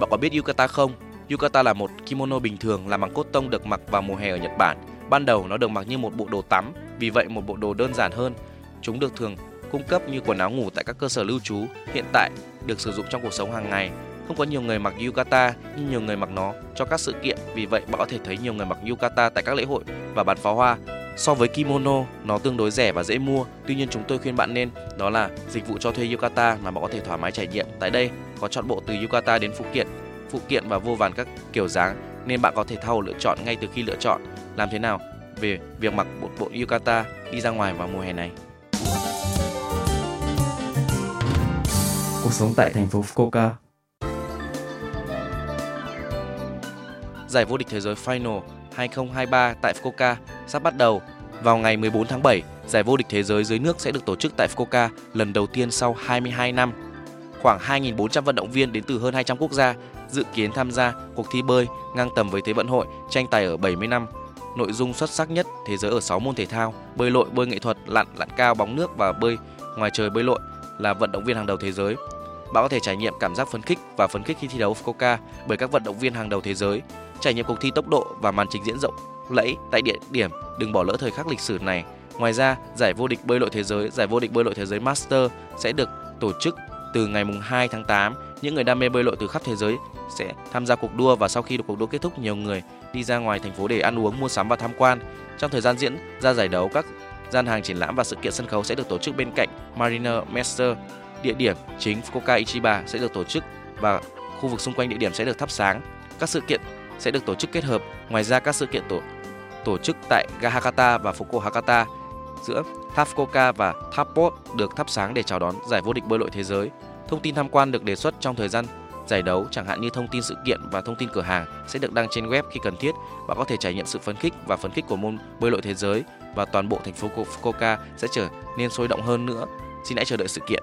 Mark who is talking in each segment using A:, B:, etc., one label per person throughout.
A: Bạn có biết yukata không? Yukata là một kimono bình thường làm bằng cốt tông được mặc vào mùa hè ở Nhật Bản. Ban đầu nó được mặc như một bộ đồ tắm, vì vậy một bộ đồ đơn giản hơn. Chúng được thường cung cấp như quần áo ngủ tại các cơ sở lưu trú, hiện tại được sử dụng trong cuộc sống hàng ngày. Không có nhiều người mặc yukata nhưng nhiều người mặc nó cho các sự kiện, vì vậy bạn có thể thấy nhiều người mặc yukata tại các lễ hội và bắn pháo hoa. So với kimono, nó tương đối rẻ và dễ mua. Tuy nhiên chúng tôi khuyên bạn nên đó là dịch vụ cho thuê yukata mà bạn có thể thoải mái trải nghiệm. Tại đây có chọn bộ từ yukata đến phụ kiện, phụ kiện và vô vàn các kiểu dáng nên bạn có thể thao lựa chọn ngay từ khi lựa chọn làm thế nào về việc mặc bộ, bộ yukata đi ra ngoài vào mùa hè này.
B: Cuộc sống tại thành phố Fukuoka
A: Giải vô địch thế giới Final 2023 tại Fukuoka sắp bắt đầu. Vào ngày 14 tháng 7, giải vô địch thế giới dưới nước sẽ được tổ chức tại Fukuoka lần đầu tiên sau 22 năm. Khoảng 2.400 vận động viên đến từ hơn 200 quốc gia dự kiến tham gia cuộc thi bơi ngang tầm với Thế vận hội tranh tài ở 70 năm. Nội dung xuất sắc nhất thế giới ở 6 môn thể thao: bơi lội, bơi nghệ thuật, lặn, lặn cao, bóng nước và bơi ngoài trời bơi lội là vận động viên hàng đầu thế giới. Bạn có thể trải nghiệm cảm giác phấn khích và phấn khích khi thi đấu Fukuoka bởi các vận động viên hàng đầu thế giới, trải nghiệm cuộc thi tốc độ và màn trình diễn rộng lẫy tại địa điểm đừng bỏ lỡ thời khắc lịch sử này. Ngoài ra, giải vô địch bơi lội thế giới, giải vô địch bơi lội thế giới Master sẽ được tổ chức từ ngày mùng 2 tháng 8. Những người đam mê bơi lội từ khắp thế giới sẽ tham gia cuộc đua và sau khi cuộc đua kết thúc, nhiều người đi ra ngoài thành phố để ăn uống, mua sắm và tham quan. Trong thời gian diễn ra giải đấu, các gian hàng triển lãm và sự kiện sân khấu sẽ được tổ chức bên cạnh Mariner Master. Địa điểm chính Fukuoka Ichiba sẽ được tổ chức và khu vực xung quanh địa điểm sẽ được thắp sáng. Các sự kiện sẽ được tổ chức kết hợp. Ngoài ra các sự kiện tổ tổ chức tại Gahakata và Fukuoka giữa tháp Fukuoka và tháp Port được thắp sáng để chào đón giải vô địch bơi lội thế giới. Thông tin tham quan được đề xuất trong thời gian giải đấu, chẳng hạn như thông tin sự kiện và thông tin cửa hàng sẽ được đăng trên web khi cần thiết. Bạn có thể trải nghiệm sự phấn khích và phấn khích của môn bơi lội thế giới và toàn bộ thành phố Fukuoka sẽ trở nên sôi động hơn nữa. Xin hãy chờ đợi sự kiện.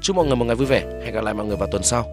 A: Chúc mọi người một ngày vui vẻ. Hẹn gặp lại mọi người vào tuần sau.